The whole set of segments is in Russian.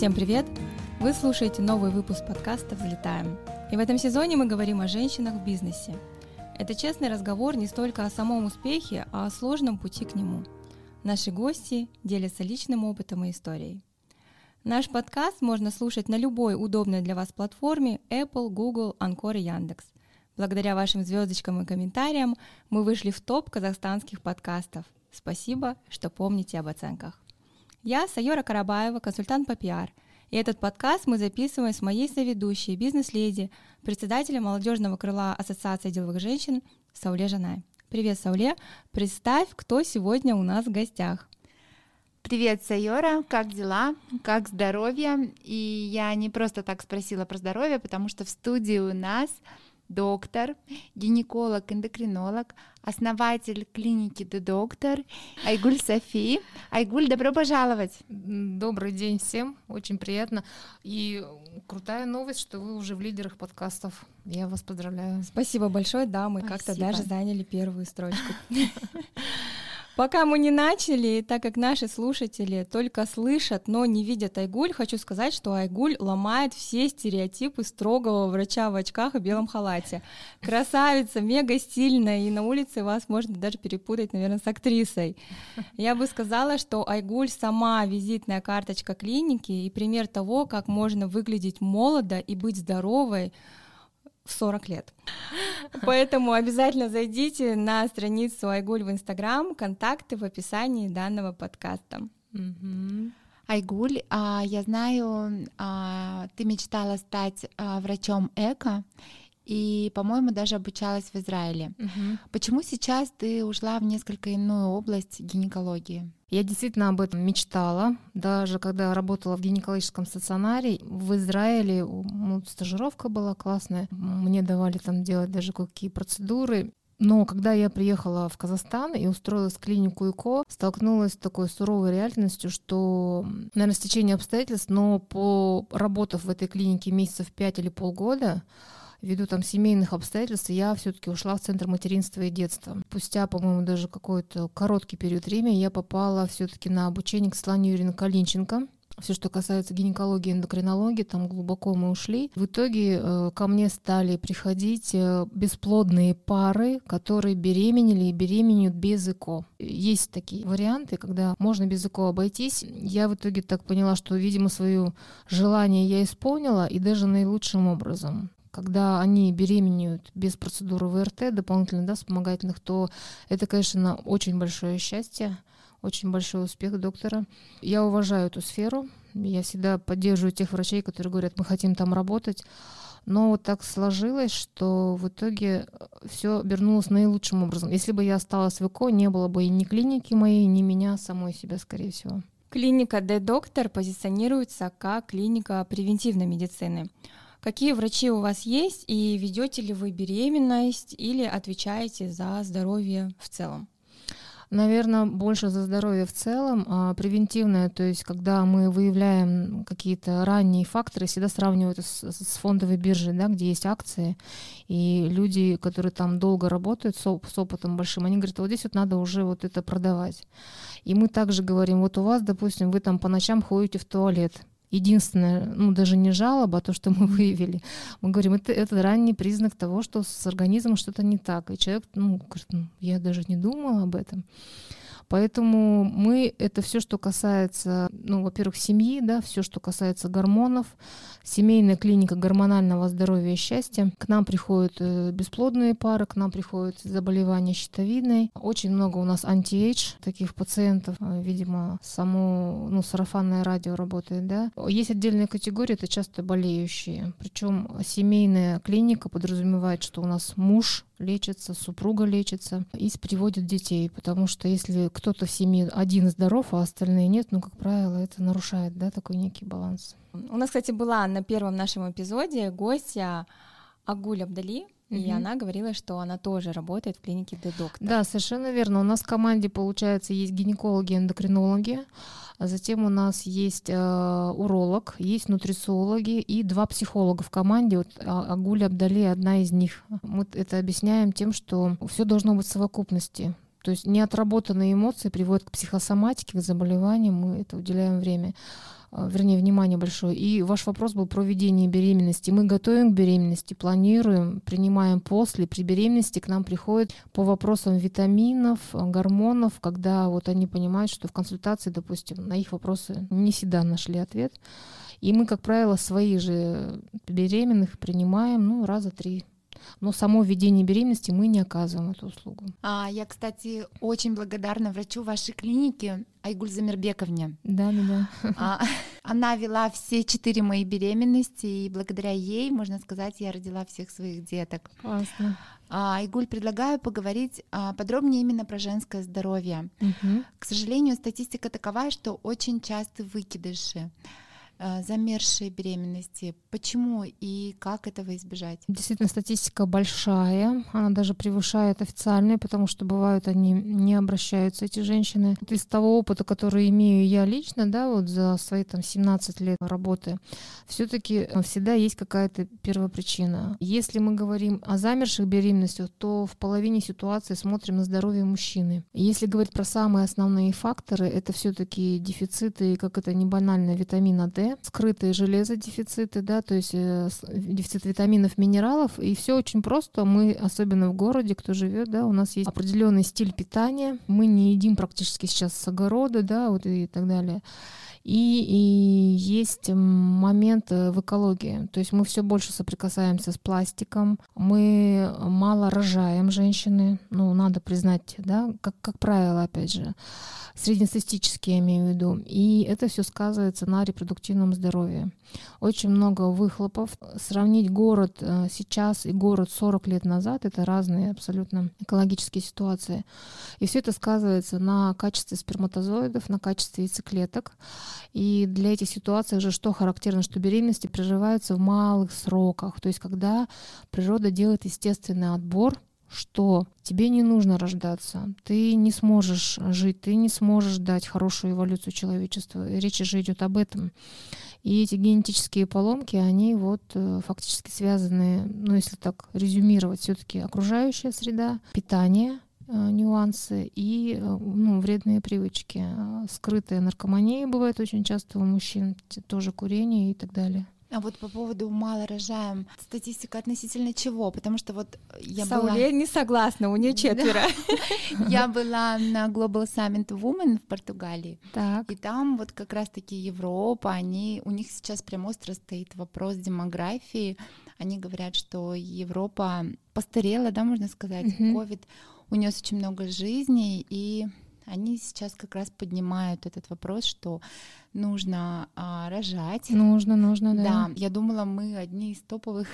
Всем привет! Вы слушаете новый выпуск подкаста «Взлетаем». И в этом сезоне мы говорим о женщинах в бизнесе. Это честный разговор не столько о самом успехе, а о сложном пути к нему. Наши гости делятся личным опытом и историей. Наш подкаст можно слушать на любой удобной для вас платформе Apple, Google, Anchor и Яндекс. Благодаря вашим звездочкам и комментариям мы вышли в топ казахстанских подкастов. Спасибо, что помните об оценках. Я Сайора Карабаева, консультант по пиар. И этот подкаст мы записываем с моей соведущей, бизнес-леди, председателем молодежного крыла Ассоциации деловых женщин Сауле Жанай. Привет, Сауле. Представь, кто сегодня у нас в гостях. Привет, Сайора, как дела, как здоровье? И я не просто так спросила про здоровье, потому что в студии у нас доктор, гинеколог, эндокринолог, основатель клиники The Doctor Айгуль Софи. Айгуль, добро пожаловать! Добрый день всем, очень приятно. И крутая новость, что вы уже в лидерах подкастов. Я вас поздравляю. Спасибо большое, да, мы как-то даже заняли первую строчку. Пока мы не начали, так как наши слушатели только слышат, но не видят Айгуль, хочу сказать, что Айгуль ломает все стереотипы строгого врача в очках и белом халате. Красавица, мега стильная, и на улице вас можно даже перепутать, наверное, с актрисой. Я бы сказала, что Айгуль сама визитная карточка клиники и пример того, как можно выглядеть молодо и быть здоровой, 40 лет. Поэтому обязательно зайдите на страницу Айгуль в Инстаграм, контакты в описании данного подкаста. Айгуль, а, я знаю, а, ты мечтала стать а, врачом эко, и, по-моему, даже обучалась в Израиле. Угу. Почему сейчас ты ушла в несколько иную область гинекологии? Я действительно об этом мечтала. Даже когда работала в гинекологическом стационаре в Израиле, ну, стажировка была классная. Мне давали там делать даже какие процедуры. Но когда я приехала в Казахстан и устроилась в клинику ИКО, столкнулась с такой суровой реальностью, что, наверное, стечение обстоятельств, но по работав в этой клинике месяцев пять или полгода, ввиду там семейных обстоятельств я все-таки ушла в Центр материнства и детства. Спустя, по-моему, даже какой-то короткий период времени я попала все-таки на обучение к Светлане Юрьевне Калинченко. Все, что касается гинекологии и эндокринологии, там глубоко мы ушли. В итоге э, ко мне стали приходить э, бесплодные пары, которые беременели и беременеют без ЭКО. Есть такие варианты, когда можно без ЭКО обойтись. Я в итоге так поняла, что, видимо, свое желание я исполнила и даже наилучшим образом когда они беременеют без процедуры ВРТ дополнительно, да, вспомогательных, то это, конечно, очень большое счастье, очень большой успех доктора. Я уважаю эту сферу, я всегда поддерживаю тех врачей, которые говорят, мы хотим там работать. Но вот так сложилось, что в итоге все обернулось наилучшим образом. Если бы я осталась в ЭКО, не было бы и ни клиники моей, ни меня самой себя, скорее всего. Клиника D-доктор позиционируется как клиника превентивной медицины. Какие врачи у вас есть и ведете ли вы беременность или отвечаете за здоровье в целом? Наверное, больше за здоровье в целом, а превентивное, то есть когда мы выявляем какие-то ранние факторы, всегда сравнивают с, с фондовой биржей, да, где есть акции, и люди, которые там долго работают с, с опытом большим, они говорят, вот здесь вот надо уже вот это продавать. И мы также говорим, вот у вас, допустим, вы там по ночам ходите в туалет, единственное, ну даже не жалоба, а то, что мы выявили. Мы говорим, это, это ранний признак того, что с организмом что-то не так. И человек, ну, говорит, ну, я даже не думала об этом. Поэтому мы это все, что касается, ну, во-первых, семьи, да, все, что касается гормонов, семейная клиника гормонального здоровья и счастья. К нам приходят э, бесплодные пары, к нам приходят заболевания щитовидной. Очень много у нас anti-age таких пациентов. Э, видимо, само ну, сарафанное радио работает, да. Есть отдельная категория, это часто болеющие. Причем семейная клиника подразумевает, что у нас муж лечится, супруга лечится и приводит детей, потому что если кто-то в семье один здоров, а остальные нет, ну, как правило, это нарушает, да, такой некий баланс. У нас, кстати, была на первом нашем эпизоде гостья Агуль Абдали, и mm она говорила, что она тоже работает в клинике The Doctor. Да, совершенно верно. У нас в команде, получается, есть гинекологи, эндокринологи, а затем у нас есть э, уролог, есть нутрициологи и два психолога в команде. Вот а, Агуля Абдали одна из них. Мы это объясняем тем, что все должно быть в совокупности. То есть неотработанные эмоции приводят к психосоматике, к заболеваниям, мы это уделяем время. А, вернее, внимание большое. И ваш вопрос был про ведение беременности. Мы готовим к беременности, планируем, принимаем после. При беременности к нам приходят по вопросам витаминов, гормонов, когда вот они понимают, что в консультации, допустим, на их вопросы не всегда нашли ответ. И мы, как правило, своих же беременных принимаем ну, раза три но само введение беременности мы не оказываем эту услугу. А, я, кстати, очень благодарна врачу вашей клиники Айгуль Замирбековне. Да, да, да. А, она вела все четыре мои беременности, и благодаря ей, можно сказать, я родила всех своих деток. Классно. А, Айгуль, предлагаю поговорить а, подробнее именно про женское здоровье. Угу. К сожалению, статистика такова, что очень часто выкидыши. Э, замерзшие беременности. Почему и как этого избежать? Действительно, статистика большая, она даже превышает официальные, потому что бывают они не обращаются, эти женщины. Из того опыта, который имею я лично, да, вот за свои там 17 лет работы, все-таки всегда есть какая-то первопричина. Если мы говорим о замерших беременностях, то в половине ситуации смотрим на здоровье мужчины. Если говорить про самые основные факторы, это все-таки дефициты, как это не банально, витамина D, скрытые железодефициты, да, то есть э, дефицит витаминов, минералов, и все очень просто. Мы, особенно в городе, кто живет, да, у нас есть определенный стиль питания. Мы не едим практически сейчас с огорода, да, вот и так далее. И, и есть момент э, в экологии. То есть мы все больше соприкасаемся с пластиком, мы мало рожаем женщины, ну, надо признать, да, как, как правило, опять же, среднестатистически я имею в виду. И это все сказывается на репродуктивном здоровье. Очень много выхлопов. Сравнить город э, сейчас и город 40 лет назад — это разные абсолютно экологические ситуации. И все это сказывается на качестве сперматозоидов, на качестве яйцеклеток. И для этих ситуаций же что характерно, что беременности прерываются в малых сроках, то есть когда природа делает естественный отбор, что тебе не нужно рождаться, ты не сможешь жить, ты не сможешь дать хорошую эволюцию человечества. Речь же идет об этом. И эти генетические поломки, они вот э, фактически связаны, ну если так резюмировать, все-таки окружающая среда, питание, нюансы и э, ну, вредные привычки. Скрытая наркомания бывает очень часто у мужчин, тоже курение и так далее. А вот по поводу мало рожаем, статистика относительно чего? Потому что вот я Сауле была... не согласна, у нее четверо. Я была на Global Summit Women в Португалии. И там вот как раз-таки Европа, они, у них сейчас прям остро стоит вопрос демографии. Они говорят, что Европа постарела, да, можно сказать, ковид унес очень много жизней, и они сейчас как раз поднимают этот вопрос, что нужно а, рожать. Нужно, нужно, да. Да, я думала, мы одни из топовых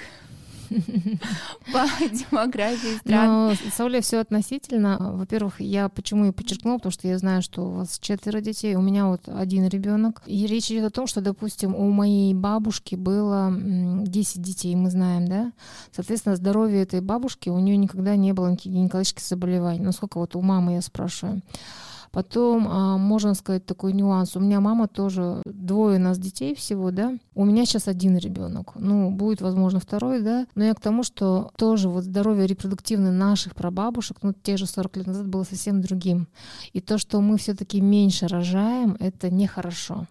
по демографии стран. Но, Сауля, все относительно. Во-первых, я почему и подчеркнула, потому что я знаю, что у вас четверо детей, у меня вот один ребенок. И речь идет о том, что, допустим, у моей бабушки было 10 детей, мы знаем, да? Соответственно, здоровье этой бабушки, у нее никогда не было никаких гинекологических заболеваний. Ну, сколько вот у мамы, я спрашиваю. Потом, а, можно сказать, такой нюанс. У меня мама тоже, двое у нас детей всего, да. У меня сейчас один ребенок. Ну, будет, возможно, второй, да. Но я к тому, что тоже вот здоровье репродуктивное наших прабабушек, ну, те же 40 лет назад было совсем другим. И то, что мы все-таки меньше рожаем, это нехорошо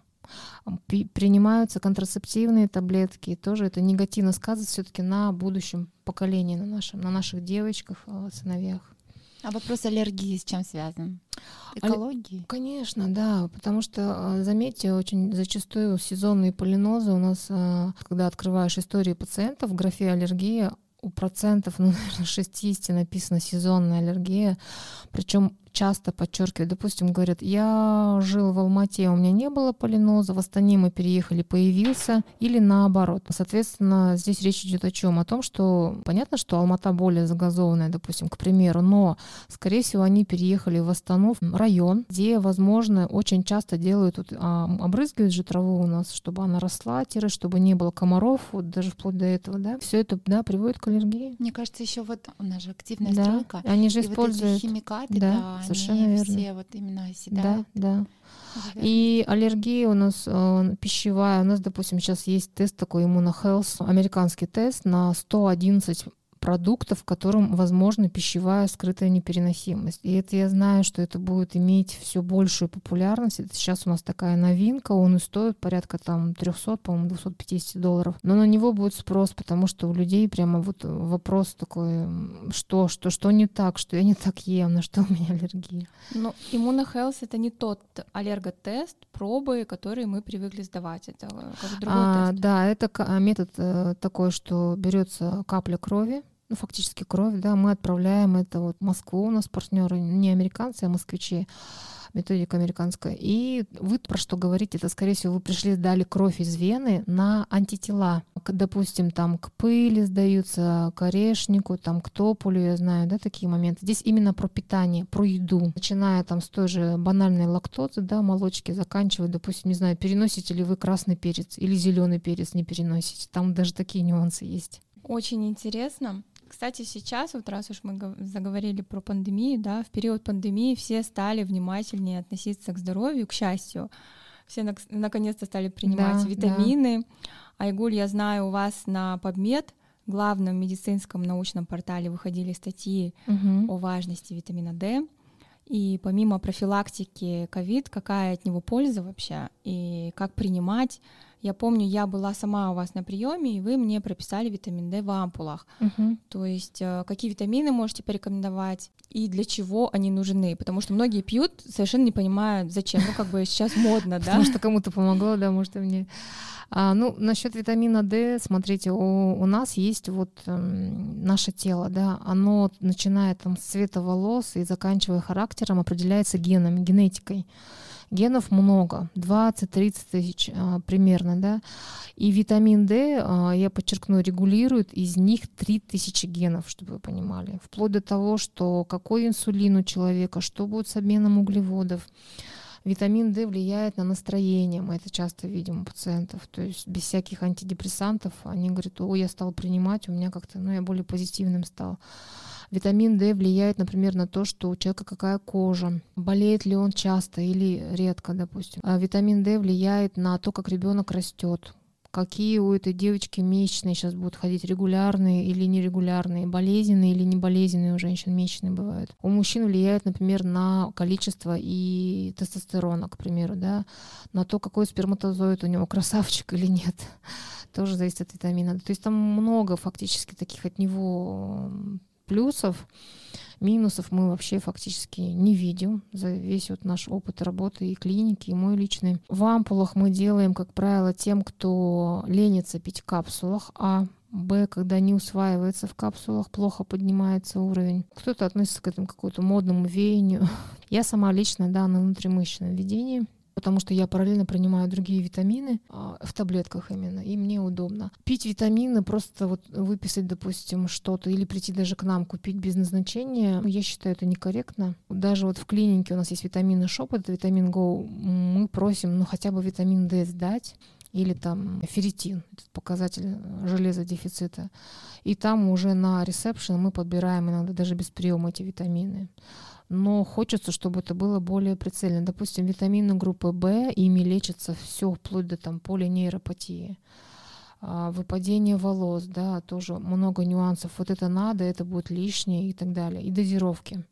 принимаются контрацептивные таблетки, и тоже это негативно сказывается все-таки на будущем поколении, на, нашем, на наших девочках, а, сыновьях. А вопрос аллергии с чем связан? Экологии? Конечно, да, потому что, а, заметьте, очень зачастую сезонные полинозы у нас, а, когда открываешь истории пациентов в графе аллергия, у процентов, ну, наверное, 60 написано сезонная аллергия. Причем часто подчеркивают, допустим, говорят, я жил в Алмате, у меня не было полиноза, в Астане мы переехали, появился, или наоборот. Соответственно, здесь речь идет о чем? О том, что понятно, что Алмата более загазованная, допустим, к примеру, но, скорее всего, они переехали в Астану, в район, где, возможно, очень часто делают, вот, а, обрызгивают же траву у нас, чтобы она росла, тире, чтобы не было комаров, вот даже вплоть до этого, да, все это, да, приводит к аллергии. Мне кажется, еще вот у нас же активная да. стройка. Они же и используют вот эти химикаты, да, да Совершенно верно. все вот именно оседают. Да, да. И аллергия у нас э, пищевая. У нас, допустим, сейчас есть тест такой иммунохелс, американский тест на 111 продуктов, в котором, возможно, пищевая скрытая непереносимость. И это я знаю, что это будет иметь все большую популярность. Это сейчас у нас такая новинка, он и стоит порядка там 300, по-моему, 250 долларов. Но на него будет спрос, потому что у людей прямо вот вопрос такой, что, что, что не так, что я не так ем, на что у меня аллергия. Ну, иммунохелс — это не тот аллерготест, пробы, которые мы привыкли сдавать. Это как другой а, тест. Да, это метод э, такой, что берется капля крови, ну, фактически кровь, да, мы отправляем это вот в Москву, у нас партнеры не американцы, а москвичи, методика американская. И вы про что говорите, это, скорее всего, вы пришли, дали кровь из вены на антитела. Допустим, там к пыли сдаются, к орешнику, там к тополю, я знаю, да, такие моменты. Здесь именно про питание, про еду. Начиная там с той же банальной лактозы, да, молочки, заканчивая, допустим, не знаю, переносите ли вы красный перец или зеленый перец не переносите. Там даже такие нюансы есть. Очень интересно. Кстати, сейчас, вот раз уж мы заговорили про пандемию, да, в период пандемии все стали внимательнее относиться к здоровью, к счастью. Все на- наконец-то стали принимать да, витамины. Да. Айгуль, я знаю, у вас на PubMed, главном медицинском научном портале, выходили статьи угу. о важности витамина D. И помимо профилактики ковид, какая от него польза вообще и как принимать, я помню, я была сама у вас на приеме, и вы мне прописали витамин D в ампулах. Угу. То есть э, какие витамины можете порекомендовать и для чего они нужны? Потому что многие пьют, совершенно не понимают, зачем. Ну, как бы сейчас модно, да? Потому что кому-то помогло, да, может, и мне. А, ну, насчет витамина D, смотрите, у, у нас есть вот э, наше тело, да, оно начиная там с цвета волос и заканчивая характером определяется генами, генетикой. Генов много, 20-30 тысяч а, примерно, да. И витамин D, а, я подчеркну, регулирует из них 3000 генов, чтобы вы понимали. Вплоть до того, что какой инсулин у человека, что будет с обменом углеводов. Витамин D влияет на настроение, мы это часто видим у пациентов. То есть без всяких антидепрессантов они говорят, о, я стал принимать, у меня как-то, ну, я более позитивным стал. Витамин D влияет, например, на то, что у человека какая кожа, болеет ли он часто или редко, допустим. А витамин D влияет на то, как ребенок растет, какие у этой девочки месячные сейчас будут ходить, регулярные или нерегулярные, болезненные или не болезненные у женщин месячные бывают. У мужчин влияет, например, на количество и тестостерона, к примеру, да, на то, какой сперматозоид у него, красавчик или нет. Тоже зависит от витамина. То есть там много фактически таких от него плюсов. Минусов мы вообще фактически не видим за весь вот наш опыт работы и клиники, и мой личный. В ампулах мы делаем, как правило, тем, кто ленится пить в капсулах, а Б, когда не усваивается в капсулах, плохо поднимается уровень. Кто-то относится к этому какому-то модному веянию. Я сама лично, да, на внутримышечном введении потому что я параллельно принимаю другие витамины а, в таблетках именно, и мне удобно. Пить витамины, просто вот выписать, допустим, что-то или прийти даже к нам купить без назначения, я считаю это некорректно. Даже вот в клинике у нас есть витамины ШОП, это витамин ГО, мы просим, ну хотя бы витамин D сдать, или там ферритин, этот показатель железодефицита. И там уже на ресепшн мы подбираем иногда даже без приема эти витамины но хочется, чтобы это было более прицельно. Допустим, витамины группы В, ими лечится все, вплоть до там полинейропатии. А, выпадение волос, да, тоже много нюансов. Вот это надо, это будет лишнее и так далее. И дозировки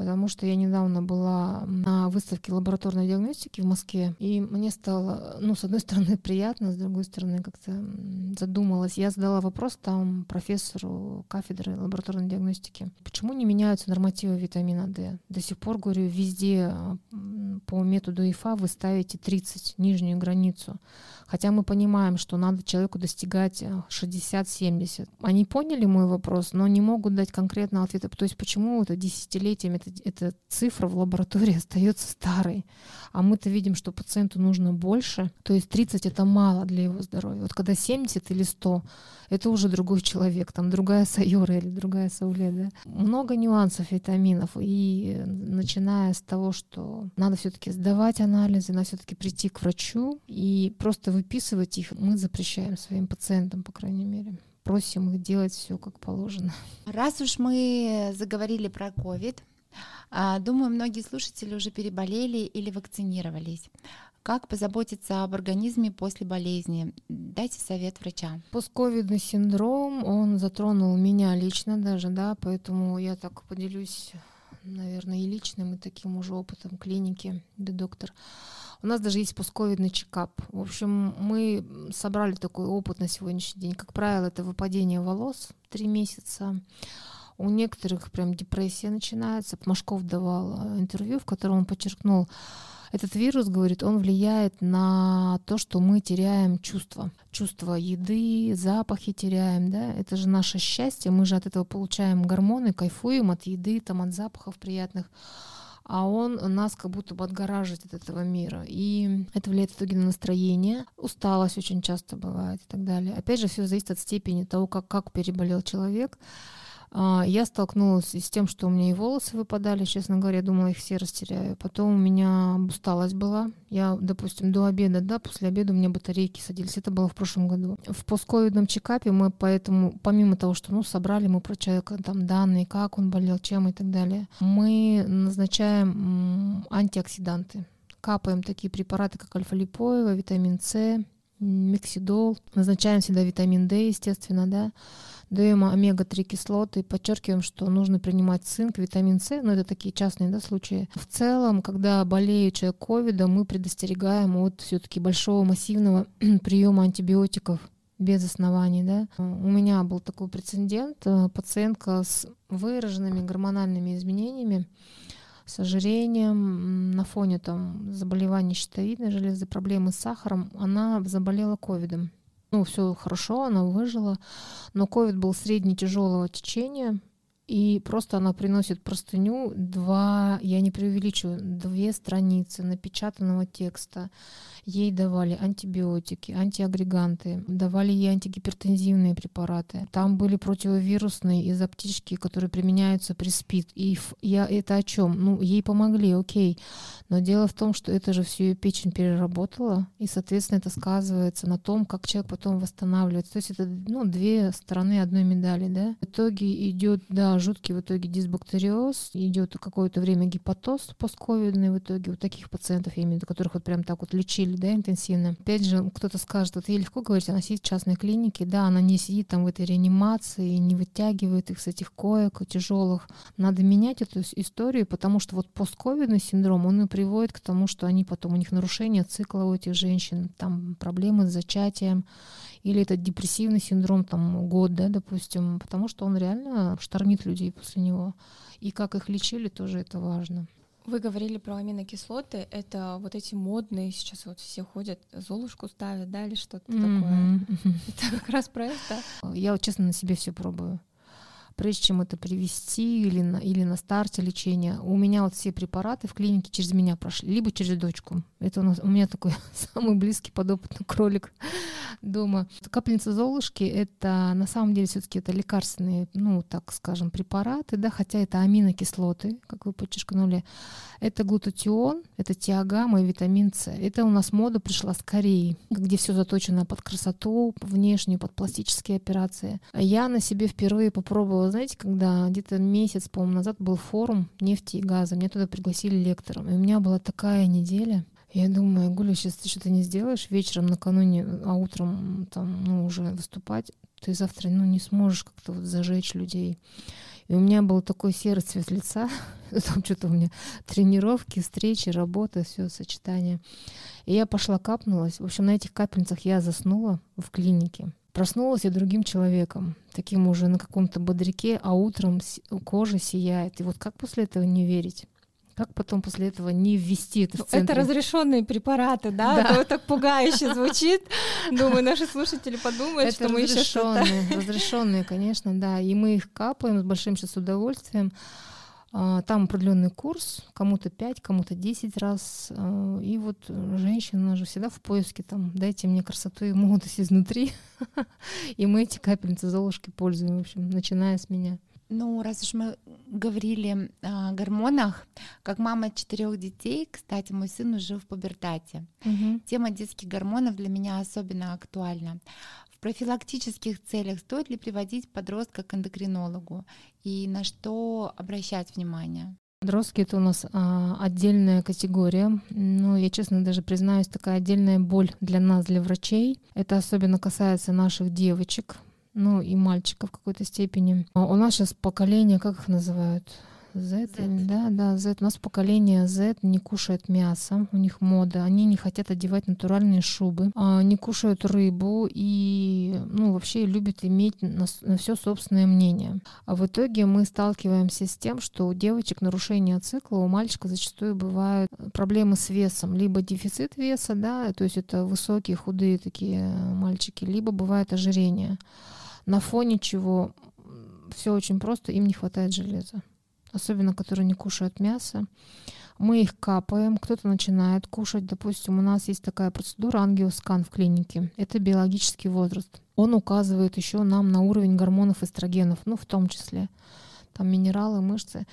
потому что я недавно была на выставке лабораторной диагностики в Москве, и мне стало, ну, с одной стороны, приятно, с другой стороны, как-то задумалась. Я задала вопрос там профессору кафедры лабораторной диагностики, почему не меняются нормативы витамина D? До сих пор, говорю, везде по методу ИФА вы ставите 30, нижнюю границу. Хотя мы понимаем, что надо человеку достигать 60-70. Э, Они поняли мой вопрос, но не могут дать конкретного ответа. То есть почему это десятилетиями эта, эта цифра в лаборатории остается старой, а мы-то видим, что пациенту нужно больше. То есть 30 это мало для его здоровья. Вот когда 70 или 100, это уже другой человек, там другая сайора или другая сауле. Да? Много нюансов витаминов. И начиная с того, что надо все-таки сдавать анализы, надо все-таки прийти к врачу и просто выписывать их мы запрещаем своим пациентам, по крайней мере. Просим их делать все как положено. Раз уж мы заговорили про COVID, а, думаю, многие слушатели уже переболели или вакцинировались. Как позаботиться об организме после болезни? Дайте совет врача. Постковидный синдром, он затронул меня лично даже, да, поэтому я так поделюсь, наверное, и личным, и таким уже опытом клиники, да, доктор. У нас даже есть постковидный чекап. В общем, мы собрали такой опыт на сегодняшний день. Как правило, это выпадение волос три месяца. У некоторых прям депрессия начинается. Машков давал э, интервью, в котором он подчеркнул, этот вирус, говорит, он влияет на то, что мы теряем чувства. Чувство еды, запахи теряем, да, это же наше счастье, мы же от этого получаем гормоны, кайфуем от еды, там, от запахов приятных а он нас как будто бы отгораживает от этого мира. И это влияет в итоге на настроение. Усталость очень часто бывает и так далее. Опять же, все зависит от степени того, как, как переболел человек. А, я столкнулась с тем, что у меня и волосы выпадали, честно говоря, я думала, их все растеряю. Потом у меня усталость была. Я, допустим, до обеда, да, после обеда у меня батарейки садились. Это было в прошлом году. В постковидном чекапе мы поэтому, помимо того, что ну, собрали мы про человека там данные, как он болел, чем и так далее, мы назначаем антиоксиданты. Капаем такие препараты, как альфа-липоева, витамин С, миксидол. Назначаем всегда витамин D, естественно, да даем омега-3 кислоты, подчеркиваем, что нужно принимать цинк, витамин С, но ну, это такие частные да, случаи. В целом, когда болеет человек ковидом, мы предостерегаем от все-таки большого массивного приема антибиотиков без оснований, да. У меня был такой прецедент, э, пациентка с выраженными гормональными изменениями, с ожирением, на фоне там заболеваний щитовидной железы, проблемы с сахаром, она заболела ковидом. Ну, все хорошо, она выжила, но ковид был средне тяжелого течения, и просто она приносит простыню, два, я не преувеличиваю, две страницы напечатанного текста, Ей давали антибиотики, антиагреганты, давали ей антигипертензивные препараты. Там были противовирусные из аптечки, которые применяются при СПИД. И я это о чем? Ну, ей помогли, окей. Но дело в том, что это же все ее печень переработала, и, соответственно, это сказывается на том, как человек потом восстанавливается. То есть это ну, две стороны одной медали, да. В итоге идет, да, жуткий в итоге дисбактериоз, идет какое-то время гепатоз постковидный в итоге у таких пациентов, я имею в виду, которых вот прям так вот лечили лечили, да, интенсивно. Опять же, кто-то скажет, вот ей легко говорить, она сидит в частной клинике, да, она не сидит там в этой реанимации, не вытягивает их с этих коек тяжелых. Надо менять эту историю, потому что вот постковидный синдром, он и приводит к тому, что они потом, у них нарушение цикла у этих женщин, там проблемы с зачатием, или это депрессивный синдром, там, год, да, допустим, потому что он реально штормит людей после него. И как их лечили, тоже это важно. Вы говорили про аминокислоты. Это вот эти модные сейчас вот все ходят, золушку ставят, да, или что-то mm-hmm. такое. Это как раз про это. Я вот честно на себе все пробую прежде чем это привести или на, или на старте лечения. У меня вот все препараты в клинике через меня прошли, либо через дочку. Это у, нас, у меня такой самый близкий подопытный кролик дома. Капельница Золушки — это на самом деле все таки это лекарственные, ну, так скажем, препараты, да, хотя это аминокислоты, как вы подчеркнули. Это глутатион, это тиагамма и витамин С. Это у нас мода пришла с Кореи, где все заточено под красоту, внешнюю, под пластические операции. Я на себе впервые попробовала, знаете, когда где-то месяц, по-моему, назад был форум нефти и газа, меня туда пригласили лектором, и у меня была такая неделя, я думаю, Гуля, сейчас ты что-то не сделаешь вечером, накануне, а утром там, ну, уже выступать, ты завтра, ну, не сможешь как-то вот зажечь людей. И у меня был такой серый цвет лица, там что-то у меня тренировки, встречи, работа, все сочетание. И я пошла капнулась. В общем, на этих капельницах я заснула в клинике. Проснулась я другим человеком, таким уже на каком-то бодряке, а утром кожа сияет. И вот как после этого не верить? Как потом после этого не ввести это в центре? Это разрешенные препараты, да? да. Это так пугающе звучит. Думаю, наши слушатели подумают, это что мы еще что-то... Разрешенные, конечно, да. И мы их капаем с большим сейчас удовольствием. А, там определенный курс, кому-то 5, кому-то 10 раз. А, и вот женщина, она же всегда в поиске, там, дайте мне красоту и молодость изнутри. И мы эти капельницы Золушки пользуем, в общем, начиная с меня. Ну, раз уж мы говорили о гормонах, как мама четырех детей, кстати, мой сын уже в пубертате. Угу. Тема детских гормонов для меня особенно актуальна. Профилактических целях стоит ли приводить подростка к эндокринологу и на что обращать внимание? Подростки это у нас а, отдельная категория. Ну, я честно даже признаюсь, такая отдельная боль для нас, для врачей. Это особенно касается наших девочек, ну и мальчиков в какой-то степени. А у нас сейчас поколение, как их называют? Z, Z. да, да, Z. У нас поколение Z не кушает мясо, у них мода, они не хотят одевать натуральные шубы, а не кушают рыбу и, ну, вообще любят иметь на, на все собственное мнение. А в итоге мы сталкиваемся с тем, что у девочек нарушение цикла, у мальчика зачастую бывают проблемы с весом, либо дефицит веса, да, то есть это высокие, худые такие мальчики, либо бывает ожирение. На фоне чего все очень просто, им не хватает железа особенно которые не кушают мясо. Мы их капаем, кто-то начинает кушать. Допустим, у нас есть такая процедура ангиоскан в клинике. Это биологический возраст. Он указывает еще нам на уровень гормонов эстрогенов, ну, в том числе там минералы, мышцы.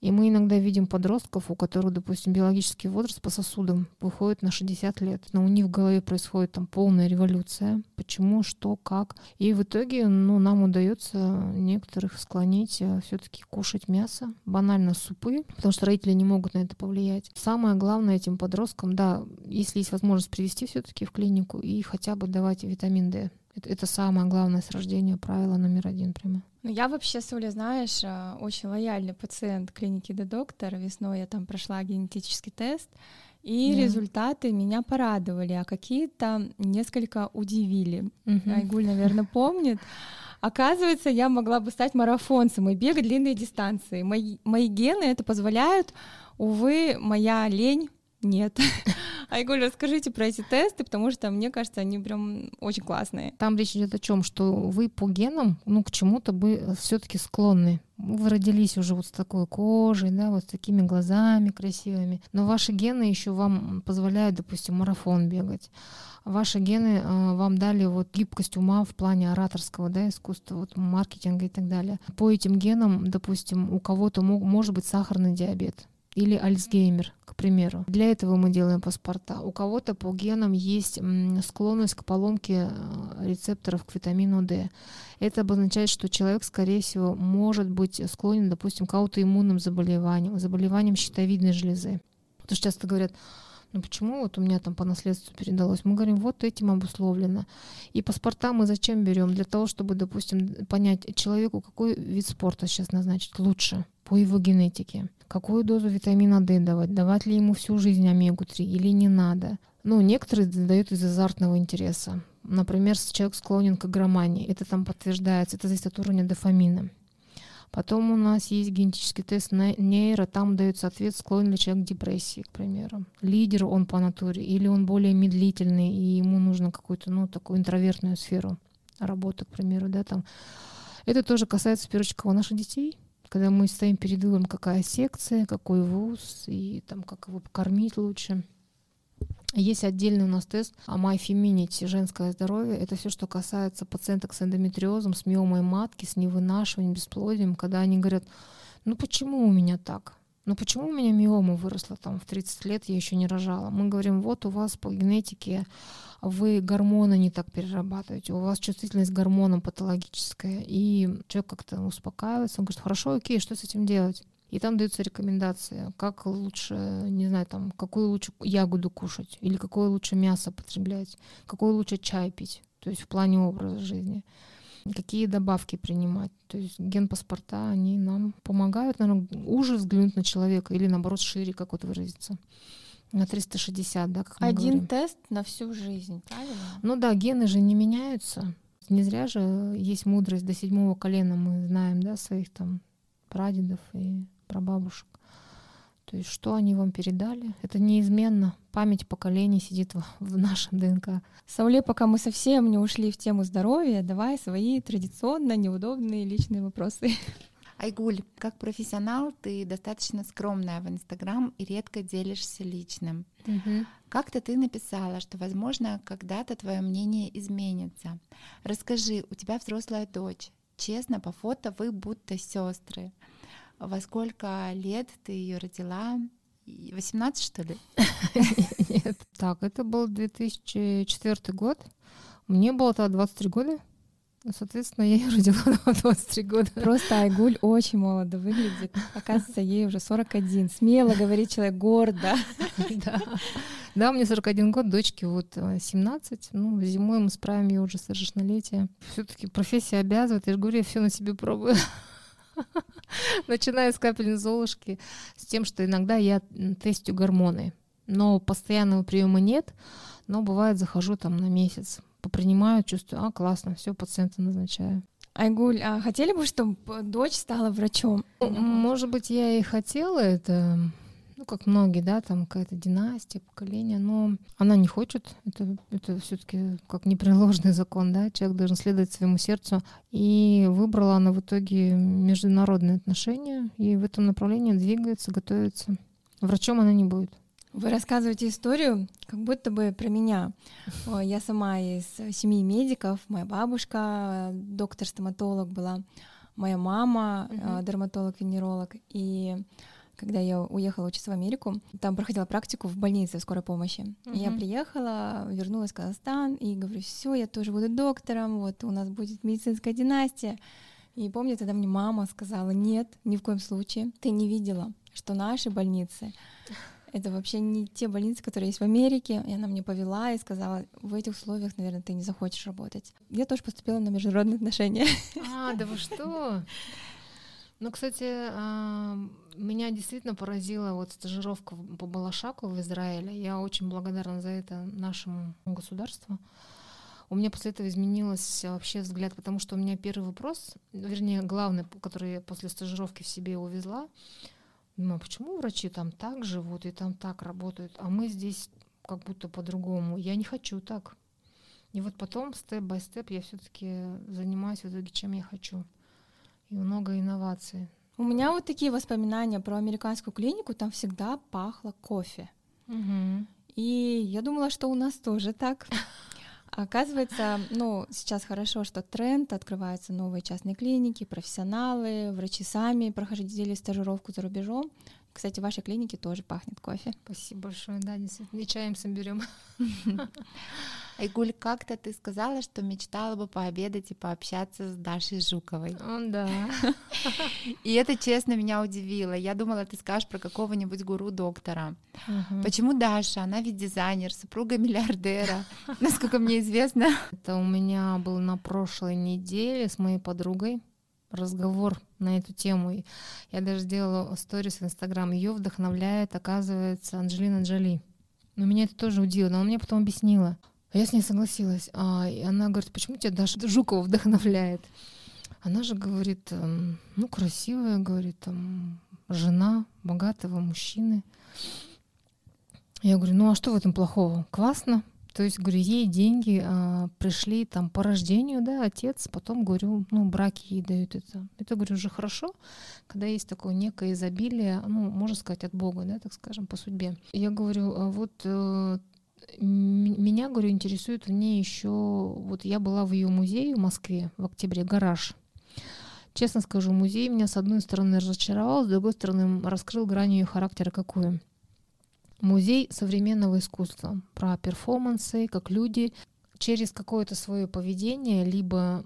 И мы иногда видим подростков, у которых, допустим, биологический возраст по сосудам выходит на 60 лет, но у них в голове происходит там полная революция. Почему, что, как. И в итоге ну, нам удается некоторых склонить э, все-таки кушать мясо, банально супы, потому что родители не могут на это повлиять. Самое главное этим подросткам, да, если есть возможность привести все-таки в клинику и хотя бы давать витамин D. Это, это самое главное с рождения, правило номер один прямо. Я вообще, Суля, знаешь, э, очень лояльный пациент клиники The Doctor. Весной я там прошла генетический тест, и да. результаты меня порадовали, а какие-то несколько удивили. Угу. Айгуль, наверное, помнит. Оказывается, я могла бы стать марафонцем и бегать длинные дистанции. Мои, мои гены это позволяют. Увы, моя лень нет. Айгуль, расскажите про эти тесты, потому что мне кажется, они прям очень классные. Там речь идет о чем, что вы по генам, ну, к чему-то бы все-таки склонны. Вы родились уже вот с такой кожей, да, вот с такими глазами красивыми. Но ваши гены еще вам позволяют, допустим, марафон бегать. Ваши гены э, вам дали вот гибкость ума в плане ораторского, да, искусства, вот маркетинга и так далее. По этим генам, допустим, у кого-то мог, может быть сахарный диабет или Альцгеймер, к примеру. Для этого мы делаем паспорта. У кого-то по генам есть склонность к поломке э, рецепторов к витамину D. Это обозначает, что человек, скорее всего, может быть склонен, допустим, к аутоиммунным заболеваниям, заболеваниям щитовидной железы. Потому что часто говорят, ну почему вот у меня там по наследству передалось? Мы говорим, вот этим обусловлено. И паспорта мы зачем берем? Для того, чтобы, допустим, понять человеку, какой вид спорта сейчас назначить лучше по его генетике какую дозу витамина D давать, давать ли ему всю жизнь омегу-3 или не надо. Ну, некоторые дают из азартного интереса. Например, человек склонен к игромании. Это там подтверждается, это зависит от уровня дофамина. Потом у нас есть генетический тест на нейро, там дается ответ, склонен ли человек к депрессии, к примеру. Лидер он по натуре, или он более медлительный, и ему нужно какую-то, ну, такую интровертную сферу работы, к примеру, да, там. Это тоже касается, в первую очередь, кого наших детей, когда мы стоим перед выбором, какая секция, какой вуз, и там как его покормить лучше. Есть отдельный у нас тест о MyFeminity, женское здоровье. Это все, что касается пациенток с эндометриозом, с миомой матки, с невынашиванием, бесплодием, когда они говорят, ну почему у меня так? Ну почему у меня миома выросла там в 30 лет, я еще не рожала? Мы говорим, вот у вас по генетике вы гормоны не так перерабатываете, у вас чувствительность к гормонам патологическая, и человек как-то успокаивается, он говорит, хорошо, окей, что с этим делать? И там даются рекомендации, как лучше, не знаю, там, какую лучше ягоду кушать, или какое лучше мясо потреблять, какой лучше чай пить, то есть в плане образа жизни, какие добавки принимать. То есть генпаспорта, они нам помогают, наверное, уже взглянуть на человека или наоборот шире, как вот выразиться. На 360, да, как мы Один говорим. тест на всю жизнь, правильно? Ну да, гены же не меняются. Не зря же есть мудрость до седьмого колена, мы знаем, да, своих там прадедов и прабабушек. То есть что они вам передали, это неизменно. Память поколений сидит в, в нашем ДНК. Сауле, пока мы совсем не ушли в тему здоровья, давай свои традиционно неудобные личные вопросы. Айгуль, как профессионал, ты достаточно скромная в Инстаграм и редко делишься личным. Угу. Как-то ты написала, что, возможно, когда-то твое мнение изменится. Расскажи, у тебя взрослая дочь. Честно, по фото вы будто сестры. Во сколько лет ты ее родила? 18, что ли? Нет. Так, это был 2004 год. Мне было тогда 23 года. Соответственно, я ее родила в 23 года. Просто Айгуль очень молодо выглядит. Оказывается, ей уже 41. Смело говорит человек, гордо. Да. да, мне 41 год, дочке вот 17. Э, ну, зимой мы справим ее уже совершеннолетие. все таки профессия обязывает. Я же говорю, я все на себе пробую. Начиная с капельной золушки, с тем, что иногда я тестю гормоны. Но постоянного приема нет, но бывает захожу там на месяц, попринимаю, чувствую, а, классно, все, пациента назначаю. Айгуль, а хотели бы, чтобы дочь стала врачом? Может быть, я и хотела это, ну, как многие, да, там какая-то династия, поколение, но она не хочет. Это, это все-таки как непреложный закон, да, человек должен следовать своему сердцу. И выбрала она в итоге международные отношения, и в этом направлении двигается, готовится. Врачом она не будет. Вы рассказываете историю, как будто бы про меня. Я сама из семьи медиков, моя бабушка доктор-стоматолог была, моя мама uh-huh. дерматолог-венеролог. И когда я уехала учиться в Америку, там проходила практику в больнице в скорой помощи. И я приехала, вернулась в Казахстан и говорю, все, я тоже буду доктором, вот у нас будет медицинская династия. И помню, тогда мне мама сказала, нет, ни в коем случае, ты не видела, что наши больницы это вообще не те больницы, которые есть в Америке. И она мне повела и сказала, в этих условиях, наверное, ты не захочешь работать. Я тоже поступила на международные отношения. А, да вы что? Ну, кстати, а, меня действительно поразила вот стажировка по Балашаку в Израиле. Я очень благодарна за это нашему государству. У меня после этого изменился вообще взгляд, потому что у меня первый вопрос, вернее, главный, который я после стажировки в себе увезла, ну, а почему врачи там так живут и там так работают, а мы здесь как будто по-другому? Я не хочу так. И вот потом, степ-бай-степ, я все-таки занимаюсь в итоге, чем я хочу. И много инноваций. У меня вот такие воспоминания про американскую клинику, там всегда пахло кофе. Угу. И я думала, что у нас тоже так. Оказывается, ну, сейчас хорошо, что тренд, открываются новые частные клиники, профессионалы, врачи сами проходили стажировку за рубежом. Кстати, в вашей клинике тоже пахнет кофе. Спасибо большое, да, действительно, не чаем соберем. Айгуль, как-то ты сказала, что мечтала бы пообедать и пообщаться с Дашей Жуковой. Да. И это, честно, меня удивило. Я думала, ты скажешь про какого-нибудь гуру-доктора. Угу. Почему Даша? Она ведь дизайнер, супруга миллиардера, насколько мне известно. Это у меня был на прошлой неделе с моей подругой разговор на эту тему. Я даже сделала сторис в Инстаграм. Ее вдохновляет, оказывается, Анджелина Джоли. Но меня это тоже удивило, но она мне потом объяснила. А я с ней согласилась. А, и она говорит, почему тебя Даша Жукова вдохновляет? Она же говорит, эм, ну, красивая, говорит, там, жена богатого мужчины. Я говорю, ну а что в этом плохого? Классно. То есть, говорю, ей деньги а, пришли там по рождению, да, отец, потом, говорю, ну, браки ей дают это. Это, говорю, уже хорошо, когда есть такое некое изобилие, ну, можно сказать, от Бога, да, так скажем, по судьбе. Я говорю, а вот э, меня, говорю, интересует в ней еще... Вот я была в ее музее в Москве в октябре, гараж. Честно скажу, музей меня с одной стороны разочаровал, с другой стороны раскрыл грань ее характера какую. Музей современного искусства про перформансы, как люди через какое-то свое поведение, либо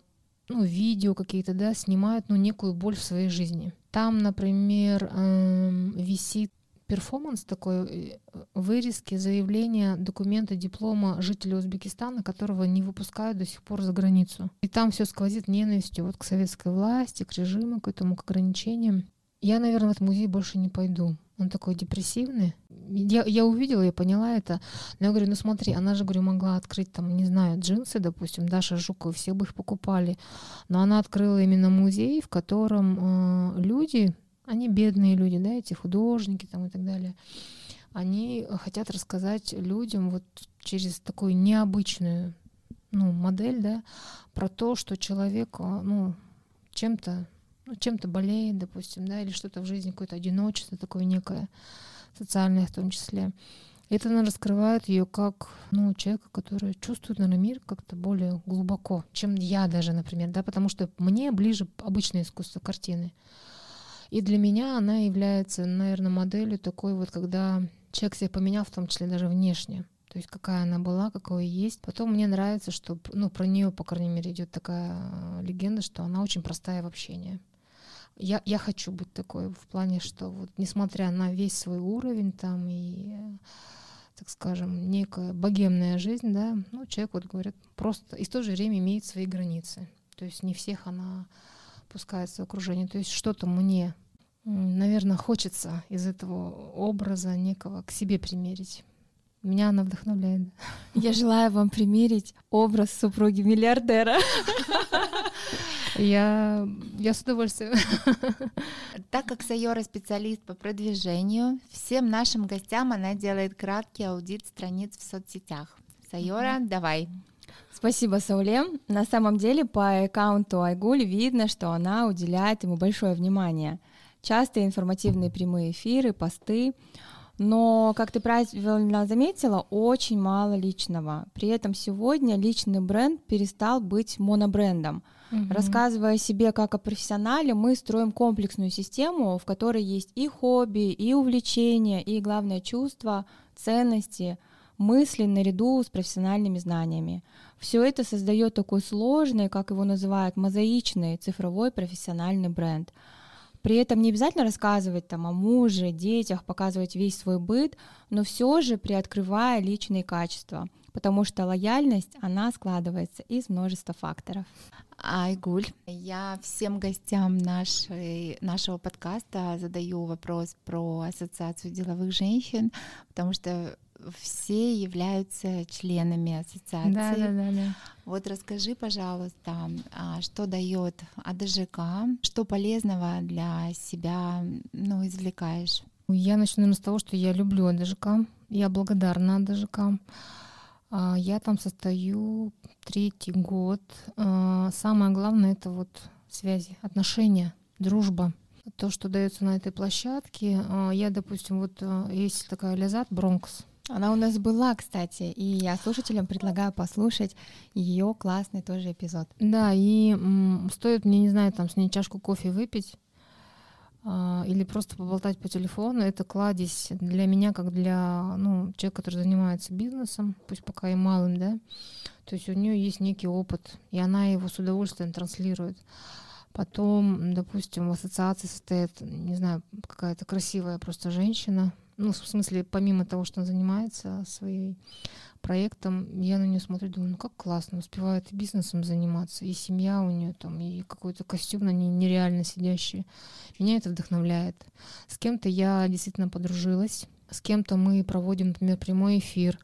ну, видео какие-то, да, снимают ну, некую боль в своей жизни. Там, например, эм, висит перформанс такой, э, вырезки, заявления, документы, диплома жителя Узбекистана, которого не выпускают до сих пор за границу. И там все сквозит ненавистью вот к советской власти, к режиму, к этому, к ограничениям. Я, наверное, в этот музей больше не пойду. Он такой депрессивный. Я, я увидела, я поняла это. Но я говорю, ну смотри, она же, говорю, могла открыть там, не знаю, джинсы, допустим, Даша Жукова, все бы их покупали. Но она открыла именно музей, в котором э, люди, они бедные люди, да, эти художники там и так далее, они хотят рассказать людям вот через такую необычную ну, модель, да, про то, что человек, ну, чем-то ну, чем-то болеет, допустим, да, или что-то в жизни, какое-то одиночество такое некое, социальное в том числе. Это она раскрывает ее как ну, человека, который чувствует, наверное, мир как-то более глубоко, чем я даже, например, да, потому что мне ближе обычное искусство картины. И для меня она является, наверное, моделью такой вот, когда человек себя поменял, в том числе даже внешне. То есть какая она была, какой есть. Потом мне нравится, что, ну, про нее, по крайней мере, идет такая э, легенда, что она очень простая в общении. Я, я хочу быть такой в плане, что вот несмотря на весь свой уровень там и так скажем, некая богемная жизнь, да, ну, человек, вот говорят, просто и в то же время имеет свои границы. То есть не всех она пускается в окружение. То есть что-то мне, наверное, хочется из этого образа некого к себе примерить. Меня она вдохновляет. Я желаю вам примерить образ супруги миллиардера. Я, я с удовольствием. Так как Сайора специалист по продвижению, всем нашим гостям она делает краткий аудит страниц в соцсетях. Сайора, давай. Спасибо, Сауле. На самом деле по аккаунту Айгуль видно, что она уделяет ему большое внимание. Частые информативные прямые эфиры, посты. Но, как ты правильно заметила, очень мало личного. При этом сегодня личный бренд перестал быть монобрендом. Угу. Рассказывая о себе как о профессионале, мы строим комплексную систему, в которой есть и хобби, и увлечения, и, главное, чувства, ценности, мысли наряду с профессиональными знаниями. Все это создает такой сложный, как его называют, мозаичный цифровой профессиональный бренд. При этом не обязательно рассказывать там о муже, детях, показывать весь свой быт, но все же приоткрывая личные качества, потому что лояльность, она складывается из множества факторов. Айгуль, я всем гостям нашей, нашего подкаста задаю вопрос про ассоциацию деловых женщин, потому что все являются членами ассоциации. Да, да, да, да. Вот расскажи, пожалуйста, а, что дает АДЖК, что полезного для себя ну, извлекаешь? Я начну наверное, с того, что я люблю АДЖК, я благодарна АДЖК. А, я там состою третий год. А, самое главное это вот связи, отношения, дружба. То, что дается на этой площадке. Я, допустим, вот есть такая Лязат Бронкс, она у нас была, кстати, и я слушателям предлагаю послушать ее классный тоже эпизод. Да, и м, стоит мне, не знаю, там с ней чашку кофе выпить а, или просто поболтать по телефону. Это кладезь для меня, как для ну, человека, который занимается бизнесом, пусть пока и малым, да. То есть у нее есть некий опыт, и она его с удовольствием транслирует. Потом, допустим, в ассоциации состоит, не знаю, какая-то красивая просто женщина, ну, в смысле, помимо того, что он занимается своим проектом, я на нее смотрю, думаю, ну как классно, успевает и бизнесом заниматься, и семья у нее там, и какой-то костюм на ней нереально сидящий. Меня это вдохновляет. С кем-то я действительно подружилась, с кем-то мы проводим, например, прямой эфир.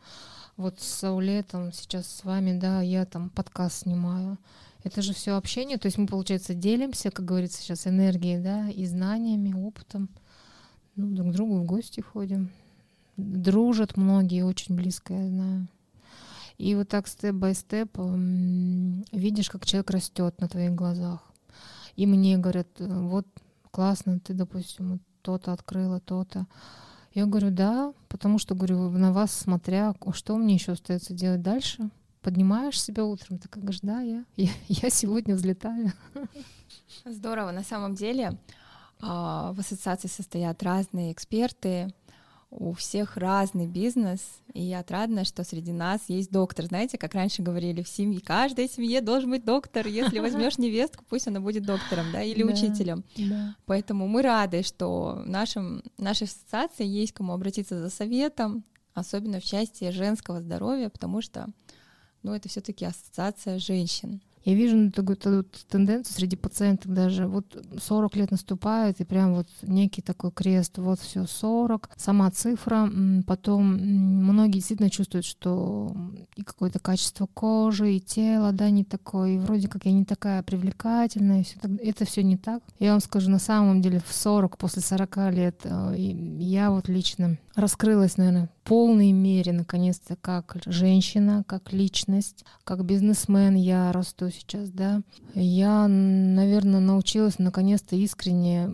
Вот с Саулетом сейчас с вами, да, я там подкаст снимаю. Это же все общение, то есть мы, получается, делимся, как говорится сейчас, энергией, да, и знаниями, опытом. Ну, друг к другу в гости ходим. Дружат многие, очень близко, я знаю. И вот так степ-бай-степ видишь, как человек растет на твоих глазах. И мне говорят, вот классно, ты, допустим, то-то открыла, то-то. Я говорю, да, потому что, говорю, на вас смотря, что мне еще остается делать дальше? Поднимаешь себя утром, ты говоришь, да, я, я, я сегодня взлетаю. Здорово, на самом деле. А, в ассоциации состоят разные эксперты, у всех разный бизнес, и я отрадна, что среди нас есть доктор. Знаете, как раньше говорили, в семье, каждой семье должен быть доктор. Если возьмешь невестку, пусть она будет доктором, да, или да, учителем. Да. Поэтому мы рады, что в нашем, нашей ассоциации есть кому обратиться за советом, особенно в части женского здоровья, потому что, ну, это все-таки ассоциация женщин. Я вижу такую, такую тенденцию среди пациентов даже. Вот 40 лет наступает, и прям вот некий такой крест. Вот все 40, сама цифра. Потом многие действительно чувствуют, что и какое-то качество кожи, и тела, да, не такое. И вроде как я не такая привлекательная. Все это все не так. Я вам скажу, на самом деле в 40, после 40 лет, э, я вот лично раскрылась, наверное, в полной мере, наконец-то, как женщина, как личность, как бизнесмен я расту сейчас, да. Я, наверное, научилась наконец-то искренне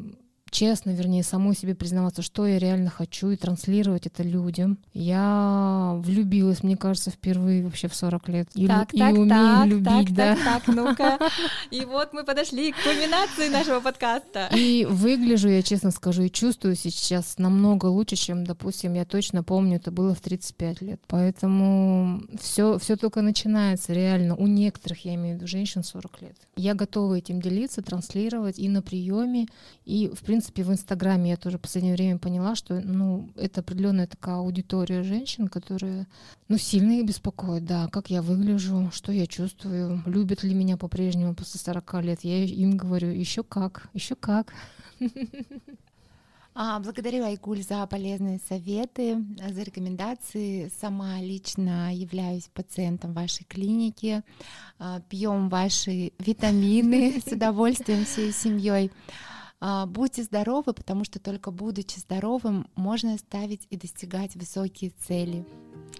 честно, вернее, самой себе признаваться, что я реально хочу, и транслировать это людям. Я влюбилась, мне кажется, впервые вообще в 40 лет. И, так, и так, умею так, любить, так, да. Так, так, ну-ка. И вот мы подошли к кульминации нашего подкаста. И выгляжу, я честно скажу, и чувствую сейчас намного лучше, чем, допустим, я точно помню, это было в 35 лет. Поэтому все, все только начинается реально. У некоторых, я имею в виду, женщин 40 лет. Я готова этим делиться, транслировать и на приеме, и, в принципе, в Инстаграме я тоже в последнее время поняла, что, ну, это определенная такая аудитория женщин, которые, ну, сильно их беспокоят, да, как я выгляжу, что я чувствую, любят ли меня по-прежнему после 40 лет. Я им говорю, еще как, еще как. А, благодарю, Айгуль, за полезные советы, за рекомендации. Сама лично являюсь пациентом вашей клиники. А, Пьем ваши витамины с удовольствием всей семьей. А, будьте здоровы, потому что только будучи здоровым, можно ставить и достигать высокие цели.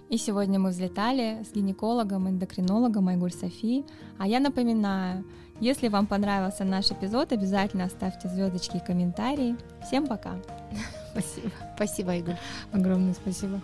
И сегодня мы взлетали с гинекологом, эндокринологом Айгуль Софи. А я напоминаю, если вам понравился наш эпизод, обязательно оставьте звездочки и комментарии. Всем пока. Спасибо. Спасибо, Игорь. Огромное спасибо.